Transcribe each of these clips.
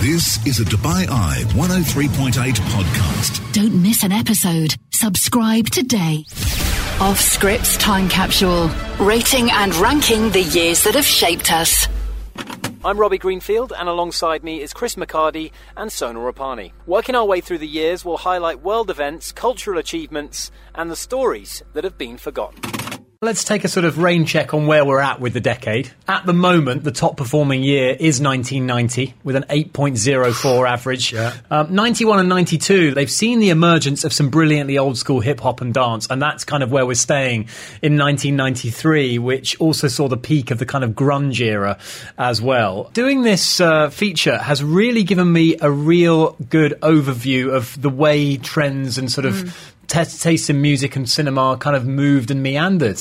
This is a Dubai Eye 103.8 podcast. Don't miss an episode. Subscribe today. Off Scripts Time Capsule. Rating and ranking the years that have shaped us. I'm Robbie Greenfield, and alongside me is Chris McCarty and Sona Rapani. Working our way through the years, we'll highlight world events, cultural achievements, and the stories that have been forgotten. Let's take a sort of rain check on where we're at with the decade. At the moment, the top performing year is 1990 with an 8.04 average. Yeah. Um, 91 and 92, they've seen the emergence of some brilliantly old school hip hop and dance, and that's kind of where we're staying in 1993, which also saw the peak of the kind of grunge era as well. Doing this uh, feature has really given me a real good overview of the way trends and sort of t- taste in music and cinema kind of moved and meandered.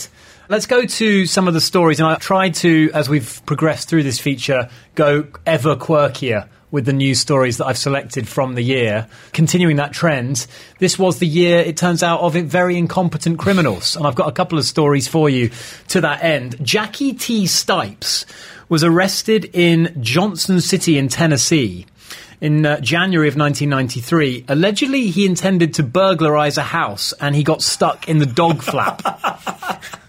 Let's go to some of the stories, and I tried to, as we've progressed through this feature, go ever quirkier with the news stories that I've selected from the year. Continuing that trend, this was the year, it turns out, of very incompetent criminals. And I've got a couple of stories for you to that end. Jackie T. Stipes was arrested in Johnson City in Tennessee in uh, January of 1993. Allegedly, he intended to burglarize a house and he got stuck in the dog flap.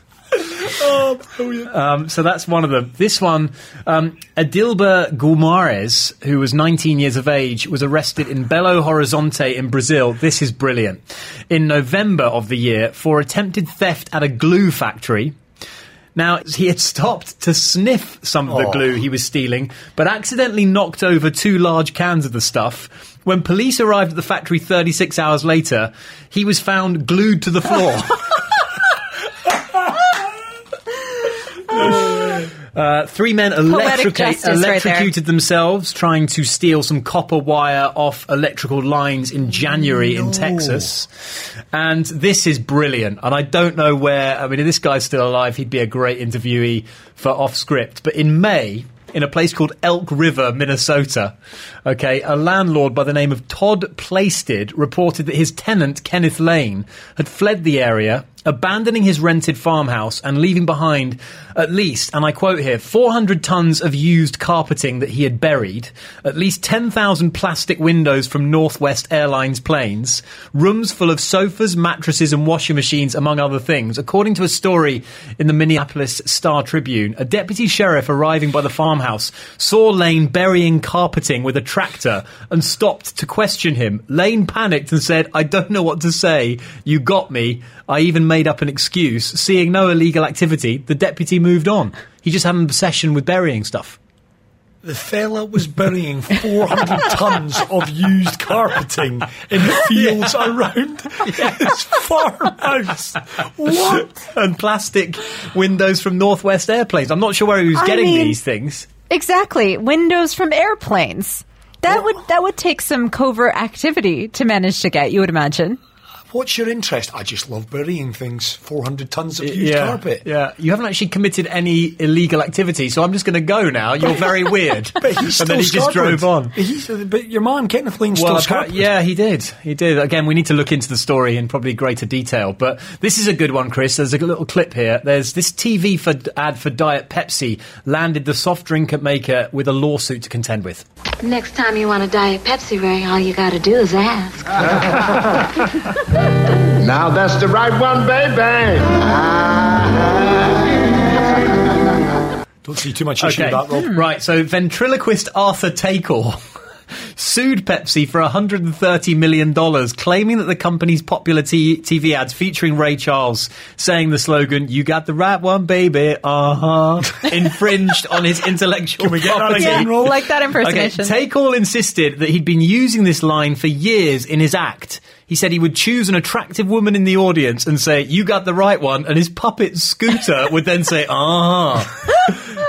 Um, so that's one of them. This one, um, Adilba Guimarães, who was 19 years of age, was arrested in Belo Horizonte in Brazil. This is brilliant. In November of the year for attempted theft at a glue factory. Now, he had stopped to sniff some of the Oh. glue he was stealing, but accidentally knocked over two large cans of the stuff. When police arrived at the factory 36 hours later, he was found glued to the floor. Uh, three men electrica- justice right electrocuted themselves trying to steal some copper wire off electrical lines in January in Texas. And this is brilliant. And I don't know where, I mean, if this guy's still alive, he'd be a great interviewee for off script. But in May, in a place called Elk River, Minnesota. Okay, a landlord by the name of Todd Plaisted reported that his tenant, Kenneth Lane, had fled the area, abandoning his rented farmhouse and leaving behind at least, and I quote here, 400 tons of used carpeting that he had buried, at least 10,000 plastic windows from Northwest Airlines planes, rooms full of sofas, mattresses, and washing machines, among other things. According to a story in the Minneapolis Star Tribune, a deputy sheriff arriving by the farmhouse saw Lane burying carpeting with a tractor and stopped to question him. Lane panicked and said, I don't know what to say. You got me. I even made up an excuse. Seeing no illegal activity, the deputy moved on. He just had an obsession with burying stuff. The fella was burying 400 tons of used carpeting in the fields around his farmhouse. What? and plastic windows from Northwest Airplanes. I'm not sure where he was I getting mean- these things. Exactly. Windows from airplanes. That would that would take some covert activity to manage to get, you would imagine. What's your interest? I just love burying things. 400 tons of used yeah, carpet. yeah. You haven't actually committed any illegal activity, so I'm just going to go now. You're very weird. But he's and then he just drove on. He's, but your man, Kenneth Lane's Well, still appar- Scotland. yeah, he did. He did. Again, we need to look into the story in probably greater detail. But this is a good one, Chris. There's a little clip here. There's this TV for, ad for Diet Pepsi landed the soft drink maker with a lawsuit to contend with. Next time you want a Diet Pepsi, Ray, all you gotta do is ask. Now that's the right one, baby. Don't see too much issue with that, Rob. Hmm. Right, so ventriloquist Arthur Takor sued Pepsi for $130 million, claiming that the company's popular t- TV ads featuring Ray Charles saying the slogan, You got the right one, baby, uh huh, infringed on his intellectual Can we get that property. again, Like that Okay, impersonation. Take All insisted that he'd been using this line for years in his act. He said he would choose an attractive woman in the audience and say, You got the right one, and his puppet Scooter would then say, Ah.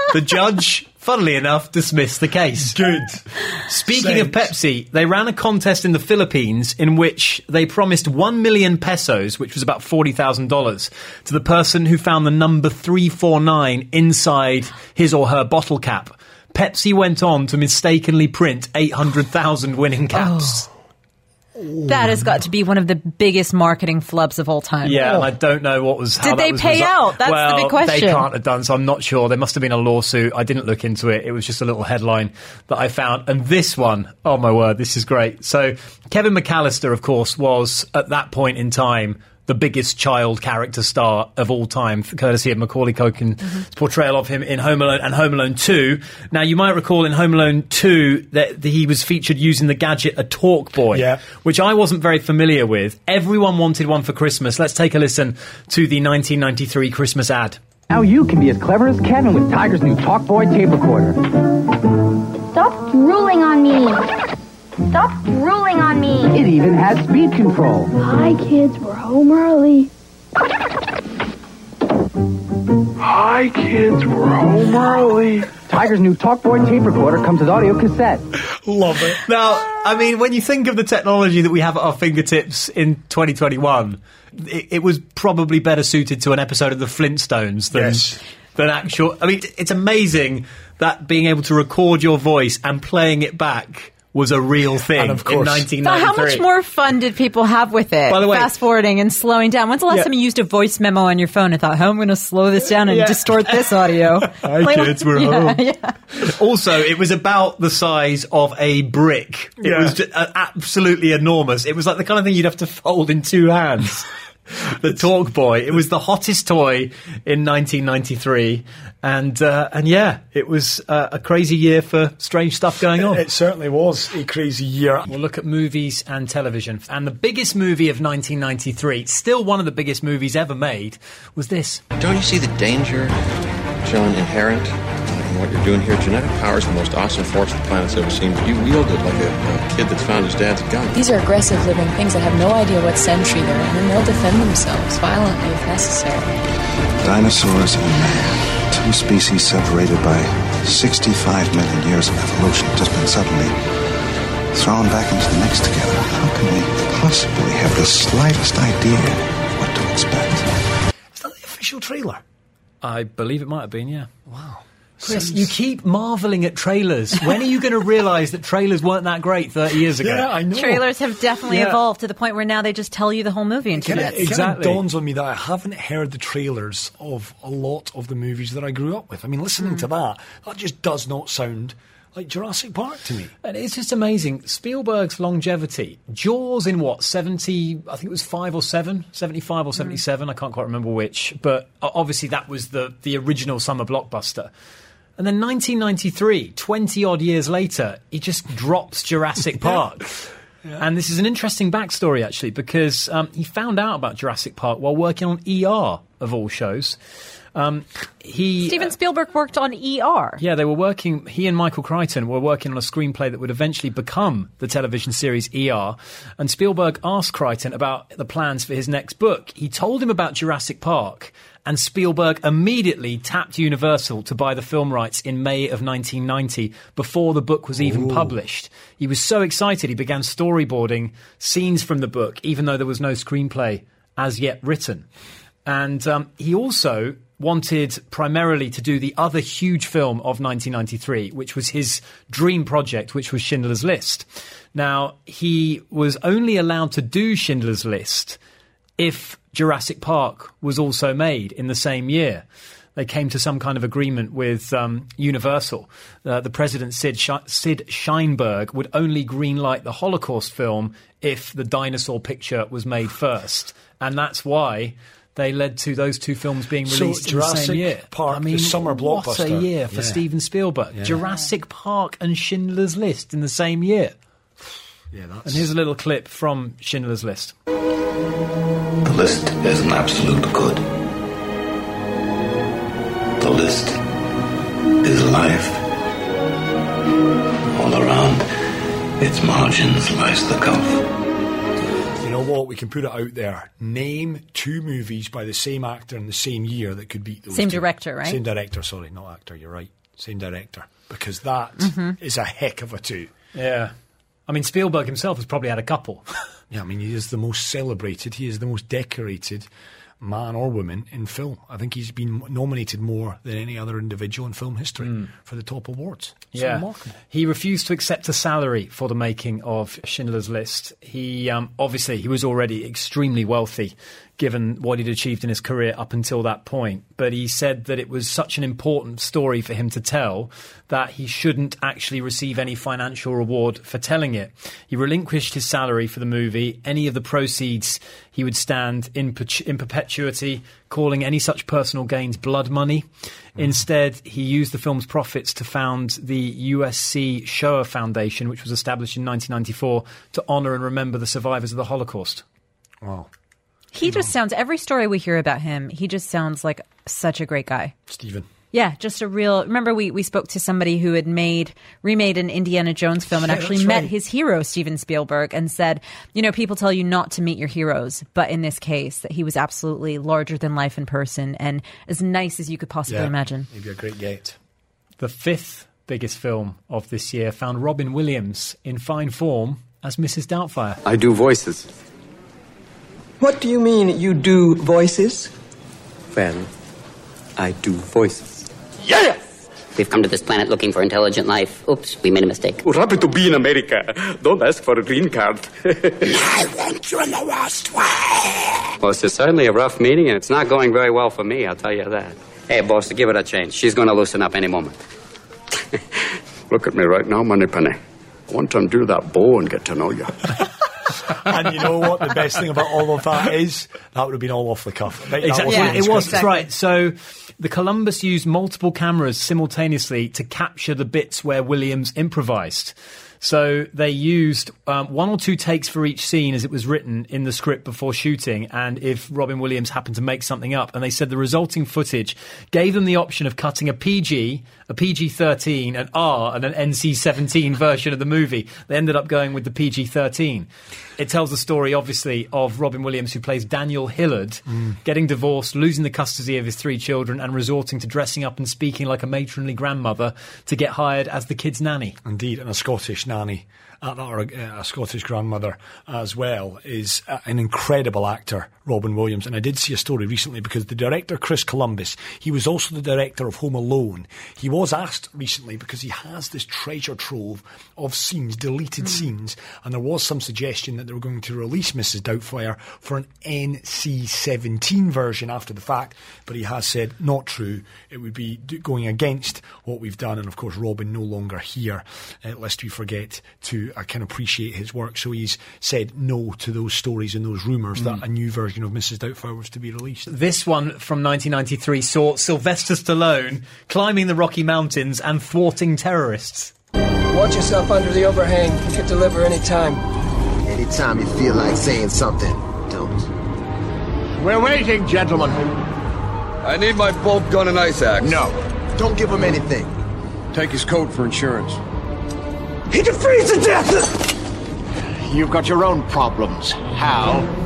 the judge, funnily enough, dismissed the case. Good. Speaking of Pepsi, they ran a contest in the Philippines in which they promised 1 million pesos, which was about $40,000, to the person who found the number 349 inside his or her bottle cap. Pepsi went on to mistakenly print 800,000 winning caps. Oh. That has got to be one of the biggest marketing flubs of all time. Yeah, and I oh. don't know what was. How Did that they was pay resol- out? That's the big question. They can't have done, so I'm not sure. There must have been a lawsuit. I didn't look into it. It was just a little headline that I found. And this one, oh my word, this is great. So Kevin McAllister, of course, was at that point in time the biggest child character star of all time, courtesy of Macaulay Culkin's mm-hmm. portrayal of him in Home Alone and Home Alone 2. Now, you might recall in Home Alone 2 that he was featured using the gadget a talk boy, Yeah. which I wasn't very familiar with. Everyone wanted one for Christmas. Let's take a listen to the 1993 Christmas ad. Now you can be as clever as Kevin with Tiger's new Talkboy tape recorder. Stop drooling on me. Stop drooling on me. It even has speed control. Hi, kids. We're home early. Hi, kids. We're home early. Tiger's new Talkboy tape recorder comes with audio cassette. Love it. Now, I mean, when you think of the technology that we have at our fingertips in 2021, it, it was probably better suited to an episode of the Flintstones than, Yes. than actual. I mean, it's amazing that being able to record your voice and playing it back was a real thing And of course- in So 1993. how much more fun did people have with it? By the way- fast forwarding and slowing down. When's the last Yeah. time you used a voice memo on your phone and thought, "How am I going to slow this down and Yeah. distort this audio?" Hi, Like, kids, we're yeah, home. Yeah. Also, it was about the size of a brick. It Yeah. was just, uh, absolutely enormous. It was like the kind of thing you'd have to fold in two hands. the Talk Boy. It was the hottest toy in 1993, and uh, and yeah, it was uh, a crazy year for strange stuff going on. It certainly was a crazy year. We'll look at movies and television. And the biggest movie of 1993, still one of the biggest movies ever made, was this. Don't you see the danger, John, inherent in what you're doing here? Genetic power is the most awesome force the planet's ever seen. But you wield it like a, a kid that's found his dad's gun. These are aggressive living things that have no idea what century they're in, and they'll defend themselves violently if necessary. Dinosaurs and man, two species separated by 65 million years of evolution, just been suddenly thrown back into the mix together. How can we possibly have the slightest idea of what to expect? Is that the official trailer? I believe it might have been, yeah. Wow. Chris, you keep marveling at trailers. When are you going to realise that trailers weren't that great 30 years ago? Yeah, I know. Trailers have definitely Yeah. evolved to the point where now they just tell you the whole movie in two It, minutes. it kind Exactly. of dawns on me that I haven't heard the trailers of a lot of the movies that I grew up with. I mean, listening Hmm. to that, that just does not sound like Jurassic Park to me. And it's just amazing. Spielberg's longevity. Jaws in what, 70, I think it was 5 or 7, 75 or 77, I can't quite remember which. But obviously that was the, the original summer blockbuster. And then 1993, 20 odd years later, he just drops Jurassic Park. And this is an interesting backstory, actually, because um, he found out about Jurassic Park while working on ER, of all shows. Um, he Steven Spielberg worked on ER. yeah, they were working. He and Michael Crichton were working on a screenplay that would eventually become the television series ER. And Spielberg asked Crichton about the plans for his next book. He told him about Jurassic Park, and Spielberg immediately tapped Universal to buy the film rights in May of 1990 before the book was even published. He was so excited he began storyboarding scenes from the book, even though there was no screenplay as yet written. And um, he also wanted primarily to do the other huge film of 1993, which was his dream project, which was Schindler's List. Now, he was only allowed to do Schindler's List if Jurassic Park was also made in the same year. They came to some kind of agreement with um, Universal. Uh, the president, Sid, Sh- Sid Sheinberg, would only greenlight the Holocaust film if the dinosaur picture was made first. And that's why they led to those two films being So released in the same year. Park, I the mean, summer What a year for Yeah. Steven Spielberg. Yeah. Jurassic Park and Schindler's List in the same year. Yeah, that's. And here's a little clip from Schindler's List. The list is an absolute good. The list is life. All around its margins lies the gulf. You know what? We can put it out there. Name two movies by the same actor in the same year that could beat those. Same two. director, right? Same director. Sorry, not actor. You're right. Same director. Because that is Mhm. a heck of a two. Yeah. I mean, Spielberg himself has probably had a couple. Yeah, I mean, he is the most celebrated. He is the most decorated. Man or woman in film. I think he's been nominated more than any other individual in film history for the top awards. It's yeah. remarkable. He refused to accept a salary for the making of Schindler's List. He um, obviously he was already extremely wealthy given what he'd achieved in his career up until that point. But he said that it was such an important story for him to tell that he shouldn't actually receive any financial reward for telling it. He relinquished his salary for the movie. Any of the proceeds he would stand in, in perpetuity, calling any such personal gains blood money. Hmm. Instead, he used the film's profits to found the USC Shoah Foundation, which was established in 1994 to honour and remember the survivors of the Holocaust. Wow. He just sounds every story we hear about him. He just sounds like such a great guy. Stephen. Yeah, just a real. Remember, we, we spoke to somebody who had made remade an Indiana Jones film and Yeah, actually met right. his hero Steven Spielberg and said, you know, people tell you not to meet your heroes, but in this case, that he was absolutely larger than life in person and as nice as you could possibly Yeah. imagine. Maybe a great gate. The fifth biggest film of this year found Robin Williams in fine form as Mrs. Doubtfire. I do voices. What do you mean you do voices? Well, I do voices. Yes! We've come to this planet looking for intelligent life. Oops, we made a mistake. We're happy to be in America. Don't ask for a green card. I want you in the worst way. well, it's certainly a rough meeting, and it's not going very well for me, I'll tell you that. Hey, boss, give it a chance. She's going to loosen up any moment. Look at me right now, Moneypenny. I want to undo that bow and get to know you. and you know what? The best thing about all of that is that would have been all off the cuff. I bet that Exactly. wasn't it was script. right. So the Columbus used multiple cameras simultaneously to capture the bits where Williams improvised. So they used um, one or two takes for each scene as it was written in the script before shooting, and if Robin Williams happened to make something up, and they said the resulting footage gave them the option of cutting a PG, a PG 13, an R, and an NC 17 version of the movie. They ended up going with the PG 13. It tells the story, obviously, of Robin Williams, who plays Daniel Hillard, getting divorced, losing the custody of his three children, and resorting to dressing up and speaking like a matronly grandmother to get hired as the kid's nanny. Indeed, and a Scottish nanny, uh, or a, a Scottish grandmother as well, is uh, an incredible actor, Robin Williams. And I did see a story recently because the director, Chris Columbus, he was also the director of Home Alone. He was asked recently because he has this treasure trove of scenes, deleted scenes, and there was some suggestion that they were going to release Mrs. Doubtfire for an NC 17 version after the fact, but he has said not true. It would be going against what we've done, and of course, Robin no longer here, uh, lest we forget to uh, can appreciate his work. So he's said no to those stories and those rumours that a new version of Mrs. Doubtfire was to be released. This one from 1993 saw Sylvester Stallone climbing the Rocky Mountains and thwarting terrorists. Watch yourself under the overhang. You can deliver anytime. Anytime you feel like saying something, don't. We're waiting, gentlemen. I need my bolt gun and ice axe. No. Don't give him anything. Take his coat for insurance. He can freeze to death! You've got your own problems. Hal.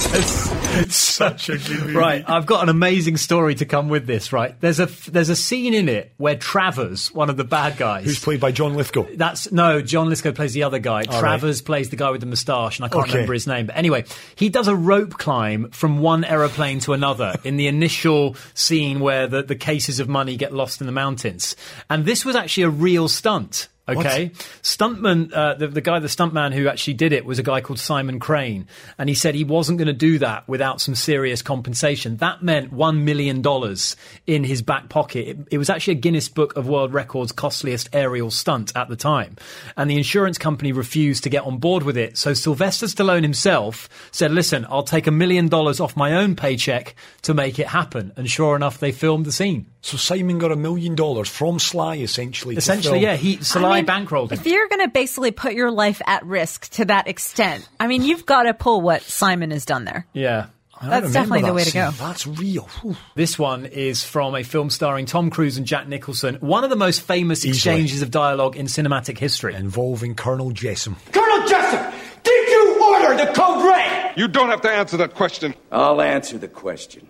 It's such a good. Right, I've got an amazing story to come with this. Right, there's a there's a scene in it where Travers, one of the bad guys, Who's played by John Lithgow. That's no, John Lithgow plays the other guy. Oh, All Travers plays the guy with the moustache, and I can't Okay. remember his name. But anyway, he does a rope climb from one aeroplane to another in the initial scene where the, the cases of money get lost in the mountains. And this was actually a real stunt. Okay, stuntman, uh, the, the guy, the stuntman who actually did it was a guy called Simon Crane, and he said he wasn't going to do that without some serious compensation. That meant one million dollars in his back pocket. It, it was actually a Guinness Book of World Records costliest aerial stunt at the time, and the insurance company refused to get on board with it. So Sylvester Stallone himself said, "Listen, I'll take a million dollars off my own paycheck to make it happen." And sure enough, they filmed the scene. So Simon got a million dollars from Sly, essentially. Essentially, yeah, he Sly I mean, bankrolled him. If you're going to basically put your life at risk to that extent, I mean, you've got to pull what Simon has done there. Yeah. That's definitely the way to go. That's real. Whew. This one is from a film starring Tom Cruise and Jack Nicholson, one of the most famous exchanges of dialogue in cinematic history. Involving Colonel Jessup. Colonel Jessup, did you order the code red? You don't have to answer that question. I'll answer the question.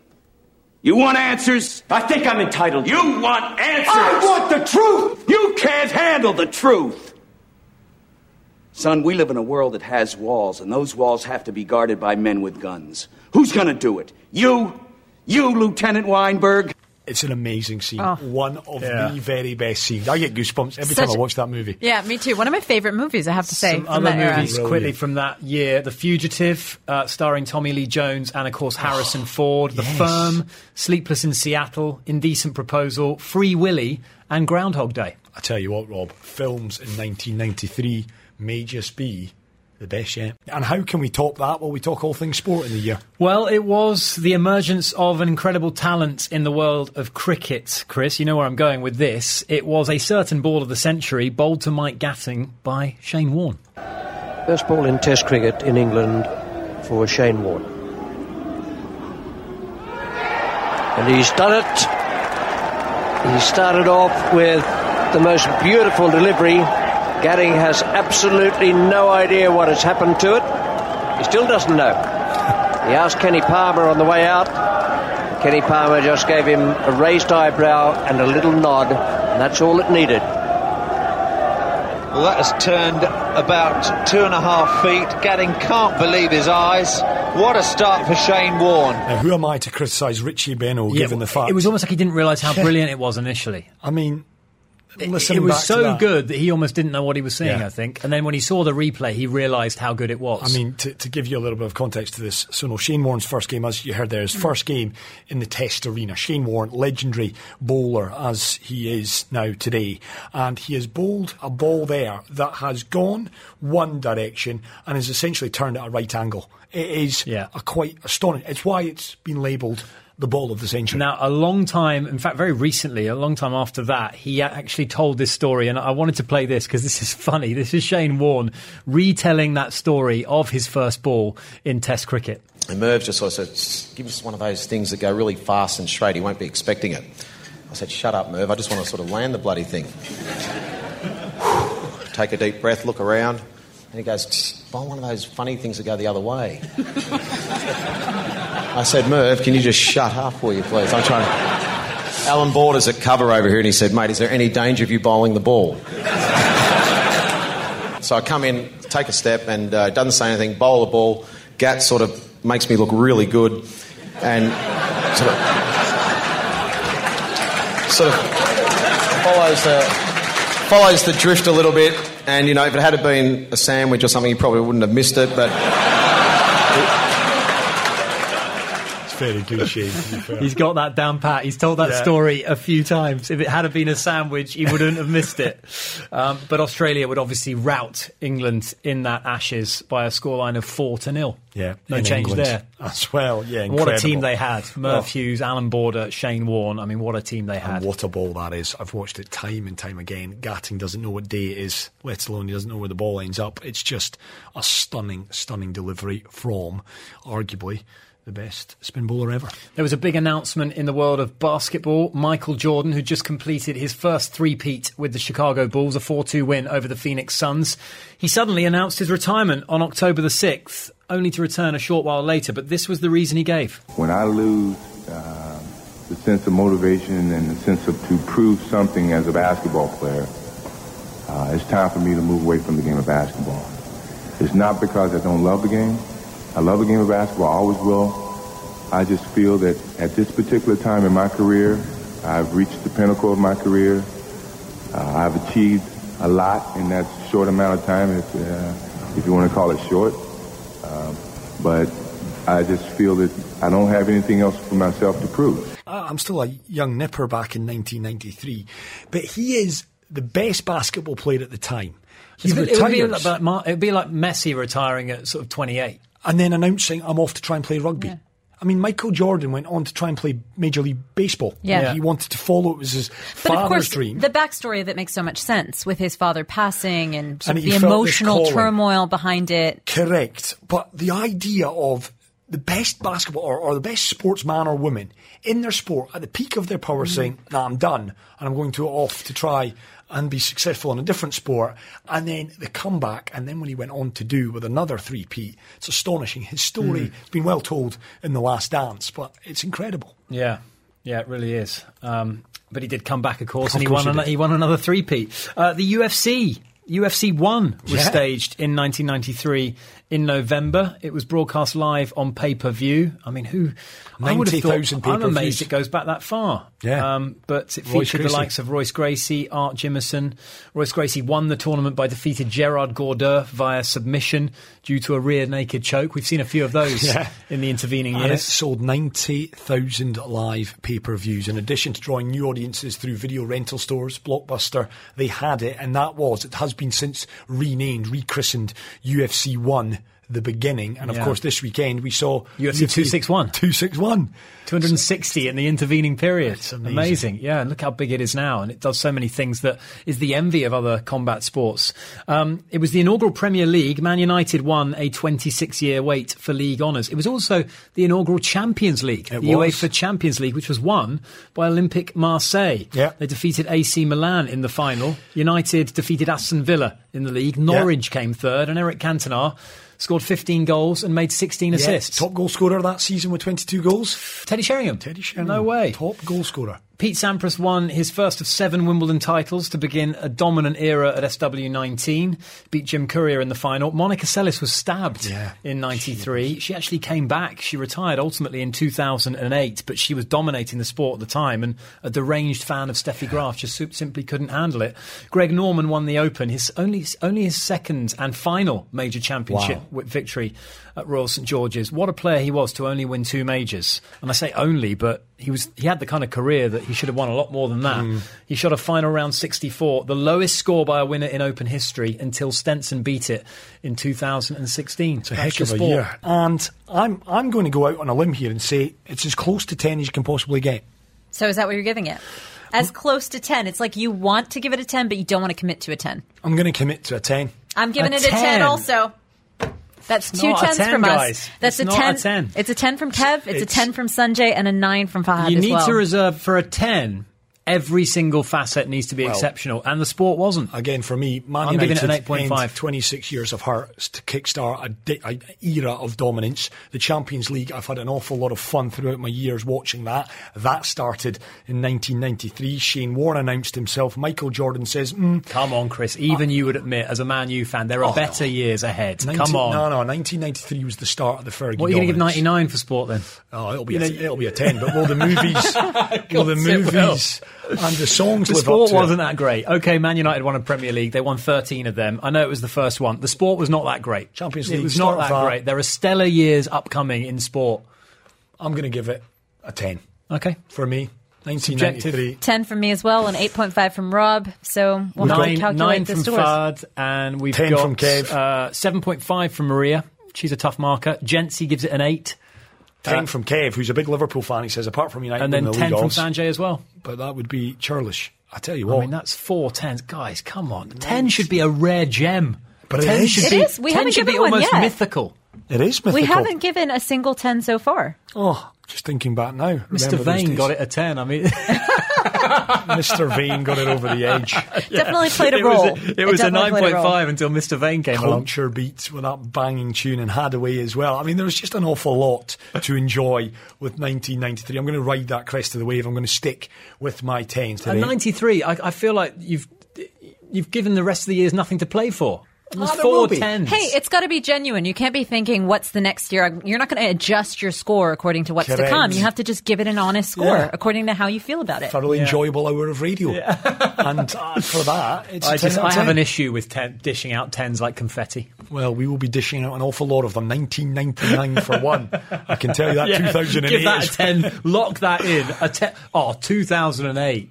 You want answers? I think I'm entitled. You want answers? I want the truth. You can't handle the truth. Son, we live in a world that has walls, and those walls have to be guarded by men with guns. Who's gonna do it? You? You, Lieutenant Weinberg? It's an amazing scene. Oh. One of Yeah. the very best scenes. I get goosebumps every Such- time I watch that movie. Yeah, me too. One of my favorite movies, I have to say. Some other that era. movies quickly from that year: The Fugitive, uh, starring Tommy Lee Jones, and of course Harrison Ford. The yes. Firm, Sleepless in Seattle, Indecent Proposal, Free Willy, and Groundhog Day. I tell you what, Rob, films in 1993 may just be the best yet. And how can we top that while we talk all things sport in the year? Well, it was the emergence of an incredible talent in the world of cricket, Chris. You know where I'm going with this. It was a certain ball of the century, bowled to Mike Gatting by Shane Warne. First ball in Test cricket in England for Shane Warne. And he's done it. He started off with the most beautiful delivery. Gatting has absolutely no idea what has happened to it. He still doesn't know. He asked Kenny Palmer on the way out. Kenny Palmer just gave him a raised eyebrow and a little nod, and that's all it needed. Well, that has turned about two and a half feet. Gatting can't believe his eyes. What a start for Shane Warne. Now, who am I to criticise Richie Benaud Yeah, given the fact It was almost like he didn't realise how brilliant it was initially. I mean, It, it was so that- good that he almost didn't know what he was seeing, Yeah. I think. And then when he saw the replay, he realised how good it was. I mean, to, to give you a little bit of context to this, so no, Shane Warne's first game, as you heard there, his mm. first game in the Test arena. Shane Warne, legendary bowler as he is now today, and he has bowled a ball there that has gone one direction and has essentially turned at a right angle. It is a quite astonishing. It's why it's been labelled the ball of the century. Now, a long time, in fact, very recently, a long time after that, he actually told this story, and I wanted to play this because this is funny. This is Shane Warne retelling that story of his first ball in Test cricket. And Merv just sort of said, give us one of those things that go really fast and straight. He won't be expecting it. I said, shut up, Merv. I just want to sort of land the bloody thing. Take a deep breath, look around. And he goes, "Tsk, buy one of those funny things that go the other way. I said, Merv, can you just shut up, will you, please? I'm trying to. Alan Border's at cover over here, and he said, mate, is there any danger of you bowling the ball? So I come in, take a step, and uh, doesn't say anything, bowl the ball. Gat sort of makes me look really good, and sort of, sort of follows the follows the drift a little bit. And you know, if it had been a sandwich or something, you probably wouldn't have missed it. But It's very good, Shane. To be fair. He's got that down pat. He's told that Yeah. story a few times. If it had been a sandwich, he wouldn't have missed it. Um, but Australia would obviously rout England in that Ashes by a scoreline of four to nil. Yeah, no change England there. as well. Yeah, And what a team they had: Merv Oh. Hughes, Alan Border, Shane Warne. I mean, what a team they had. And what a ball that is. I've watched it time and time again. Gatting doesn't know what day it is, let alone he doesn't know where the ball ends up. It's just a stunning, stunning delivery from arguably the best spin bowler ever. There was a big announcement in the world of basketball. Michael Jordan, who just completed his first three-peat with the Chicago Bulls, a 4-2 win over the Phoenix Suns. He suddenly announced his retirement on October the 6th, only to return a short while later, but this was the reason he gave. When I lose uh, the sense of motivation and the sense of to prove something as a basketball player, uh, it's time for me to move away from the game of basketball. It's not because I don't love the game. I love the game of basketball. I always will. I just feel that at this particular time in my career, I've reached the pinnacle of my career. Uh, I've achieved a lot in that short amount of time, if, uh, if you want to call it short. Um, but I just feel that I don't have anything else for myself to prove. I'm still a young nipper back in 1993, but he is the best basketball player at the time. He It would, it would be like, Mar- it would be like Messi retiring at sort of 28. And then announcing, I'm off to try and play rugby. I mean, Michael Jordan went on to try and play Major League Baseball. Yeah. Yeah. He wanted to follow, it was his But of father's course, dream. the backstory of it makes so much sense with his father passing and, And the emotional turmoil behind it. Correct. But the idea of the best basketball or, or the best sportsman or woman in their sport at the peak of their power saying, nah, I'm done and I'm going to off to try and be successful in a different sport. And then the comeback. And then when he went on to do with another three-peat, it's astonishing. His story Mm. has been well told in The Last Dance, but it's incredible. Yeah, yeah, it really is. Um, but he did come back, of course, Of and he course won. he an- he won another three-peat. Uh, the UFC UFC 1 was Yeah. staged in 1993 in November. It was broadcast live on pay per view. I mean, who? I would have thought. I'm amazed it goes back that far. Yeah. Um, but it Royce featured the likes of Royce Gracie, Art Jimmerson. Royce Gracie won the tournament by defeating Gerard Gordeau via submission due to a rear naked choke. We've seen a few of those Yeah. in the intervening And it years. sold 90,000 live pay per views. In addition to drawing new audiences through video rental stores, Blockbuster, they had it, and that was, it has been since renamed, rechristened UFC 1, the beginning. And of Yeah. course, this weekend we saw UFC 261. 261. 260 in the intervening period. It's amazing. Yeah, and look how big it is now. And it does so many things that is the envy of other combat sports. Um, it was the inaugural Premier League. Man United won a 26 year wait for league honours. It was also the inaugural Champions League, It the was. UEFA Champions League, which was won by Olympique Marseille. Yeah. They defeated AC Milan in the final. United defeated Aston Villa in the league. Norwich came third, and Eric Cantona scored 15 goals and made 16 Yeah, assists. top goal scorer that season with 22 goals. Teddy Sheringham. Teddy Sheringham. No way. Top goal scorer. Pete Sampras won his first of seven Wimbledon titles to begin a dominant era at SW19. Beat Jim Courier in the final. Monica Seles was stabbed Yeah, in 93. She, actually came back. She retired ultimately in 2008, but she was dominating the sport at the time. And a deranged fan of Steffi Graf just simply couldn't handle it. Greg Norman won the Open, his only, only his second and final major championship Wow. victory at Royal St George's. What a player he was to only win two majors. And I say only, but he was he had the kind of career that he should have won a lot more than that. Mm. He shot a final round 64, the lowest score by a winner in Open history until Stenson beat it in 2016. It's a heck of a year. And I'm I'm going to go out on a limb here and say it's as close to 10 as you can possibly get. So is that what you're giving it? As close to 10. It's like you want to give it a 10, but you don't want to commit to a 10. I'm going to commit to a 10. I'm giving A it a 10 10. also. That's It's two tens 10, from guys. us. That's It's a not a 10. 10. It's a 10 from Kev, it's, a 10 from Sanjay, and a 9 from Fahad You need well. to reserve for a 10. Every single facet needs to be Well- exceptional, and the sport wasn't. Again, for me, Man I'm giving it United an 8.5. end 26 years of hurts to kickstart a, di- a era of dominance. The Champions League, I've had an awful lot of fun throughout my years watching that. That started in 1993. Shane Warne announced himself. Michael Jordan says, mm, Come on, Chris. Even you would admit, as a Man U fan, there are Oh, better years ahead. 19 Come on. No, no, 1993 was the start of the Fergie What are you going to give 99 for sport then? Oh, it'll be, You a, know- it'll be a 10, but will the movies, will the movies and the songs The sport up to wasn't it? that great. Okay, Man United won a Premier League. They won 13 of them. I know it was the first one. The sport was not that great. Champions It League, was not that that. great. There are stellar years upcoming in sport. I'm going to give it a 10 Okay. for me. 1993. 10 from me as well, and 8.5 from Rob. So we'll have to Nine, calculate nine the from scores. Fad, and we've 10 got from Kev. Uh, 7.5 from Maria. She's a tough marker. Jency gives it an 8. 10 Uh, from Kev, who's a big Liverpool fan. He says, apart from United, And then the 10 league from odds, Sanjay as well. But that would be churlish. I tell you what. I mean, that's four tens. Guys, come on. 10 should be a rare gem. But 10 is. should It be, is. We haven't should be given one almost yet. mythical. it is mythical. We haven't given a single 10 so far. Oh, just thinking back now. Mr. Vain got it a 10. I mean, Mr. Vain got it over the edge. Definitely played a it role. Was a, it was a definitely played a 9.5 until Mr. Vain came along. Culture beats with that banging tune and Haddaway as well. I mean, there was just an awful lot to enjoy with 1993. I'm going to ride that crest of the wave. I'm going to stick with my 10s At today. 93, I, I feel like you've you've given the rest of the years nothing to play for. And There's Ah, there four will be. tens. Hey, it's got to be genuine. You can't be thinking, what's the next year? You're not going to adjust your score according to what's to come. You have to just give it an honest score Yeah. according to how you feel about it. Thoroughly enjoyable hour of radio. and uh, for that, it's a I 10 just out I have an issue with ten, dishing out tens like confetti. Well, we will be dishing out an awful lot of them. 1999 for one. I can tell you that. Yeah, 2008 Give that is- a 10. Lock that in. A te- oh, 2008.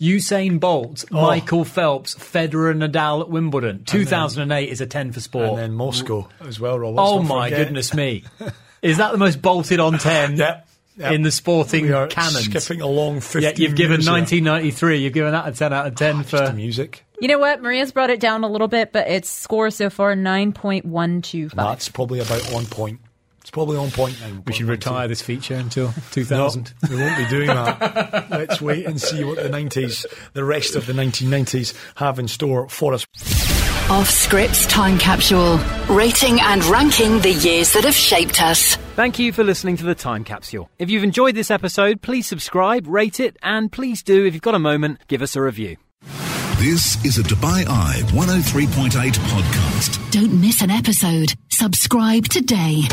Usain Bolt, Oh. Michael Phelps, Federer, Nadal at Wimbledon. 2008 is a 10 for sport. And then Moscow as well, Rob. Let's oh my forget. goodness me. Is that the most bolted on 10 Yeah. yeah. in the sporting we are canon? skipping along 50 Yeah, you've given years here. 1993. You've given that a 10 out of 10 ah, Just for. the music. You know what? Maria's brought it down a little bit, but its score so far 9.125. That's probably about one point. It's probably on point now. We should retire this feature until 2000. No, we won't be doing that. Let's wait and see what the 90s, the rest of the 1990s, have in store for us. Off Scripts Time Capsule. Rating and ranking the years that have shaped us. Thank you for listening to the Time Capsule. If you've enjoyed this episode, please subscribe, rate it, and please do, if you've got a moment, give us a review. This is a Dubai Eye 103.8 podcast. Don't miss an episode. Subscribe today.